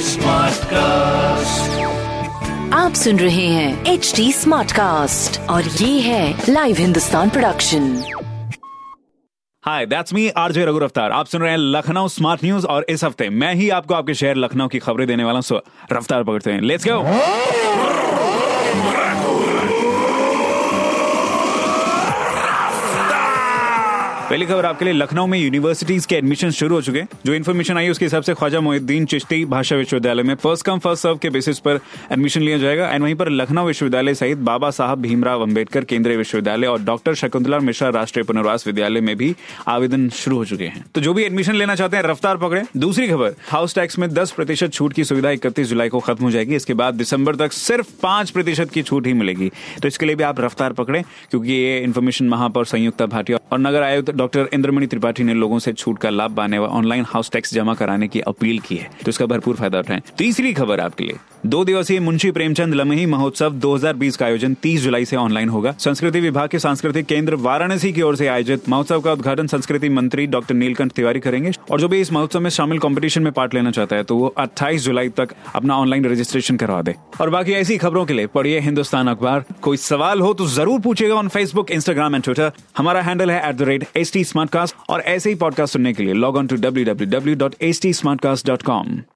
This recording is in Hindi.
स्मार्ट कास्ट आप सुन रहे हैं एच डी स्मार्ट कास्ट और ये है live Hindustan production hi that's me RJ Raghu Raftaar आप सुन रहे हैं लखनऊ स्मार्ट न्यूज़ और इस हफ़्ते मैं ही आपको आपके शहर लखनऊ की खबरें देने वाला हूँ। सो रफ्तार पकड़ते हैं। लेट्स गो पहली खबर आपके लिए, लखनऊ में यूनिवर्सिटीज के एडमिशन शुरू हो चुके हैं। जो इन्फॉर्मेशन आई उसके हिसाब से ख्वाजा मोहिद्दीन चिश्ती भाषा विश्वविद्यालय में फ़र्स्ट कम फ़र्स्ट सर्व के बेसिस पर एडमिशन लिया जाएगा। एंड वहीं पर लखनऊ विश्वविद्यालय सहित बाबा साहब भीमराव अंबेडकर केंद्रीय विश्वविद्यालय और डॉक्टर शकुंतला मिश्रा राष्ट्रीय पुनर्वास विद्यालय में भी आवेदन शुरू हो चुके हैं। तो जो भी एडमिशन लेना चाहते हैं, रफ्तार पकड़े। दूसरी खबर हाउस टैक्स में दस प्रतिशत छूट की सुविधा इकतीस जुलाई को खत्म हो जाएगी। इसके बाद दिसंबर तक सिर्फ़ पाँच प्रतिशत की छूट ही मिलेगी। तो इसके लिए भी आप रफ्तार पकड़े, क्योंकि ये इन्फॉर्मेशन महापौर संयुक्ता भाटिया और नगर आयुक्त डॉक्टर इंद्रमणि त्रिपाठी ने लोगों से छूट का लाभ पाने व ऑनलाइन हाउस टैक्स जमा कराने की अपील की है। तो इसका भरपूर फ़ायदा उठाए। तीसरी खबर आपके लिए। दो दिवसीय मुंशी प्रेमचंद लमही महोत्सव 2020 का आयोजन 30 जुलाई से ऑनलाइन होगा। संस्कृति विभाग के सांस्कृतिक केंद्र वाराणसी की ओर से आयोजित महोत्सव का उद्घाटन संस्कृति मंत्री डॉक्टर नीलकंठ तिवारी करेंगे। और जो भी इस महोत्सव में शामिल कॉम्पिटिशन में पार्ट लेना चाहता है तो वो 28 जुलाई तक अपना ऑनलाइन रजिस्ट्रेशन करवा दे। और बाकी ऐसी खबरों के लिए पढ़िए हिंदुस्तान अखबार। कोई सवाल हो तो ज़रूर पूछेगा on Facebook Instagram and Twitter हमारा हैंडल है एट रेट एच टी और ऐसे ही पॉडकास्ट सुनने के लिए log on to W W W dot S T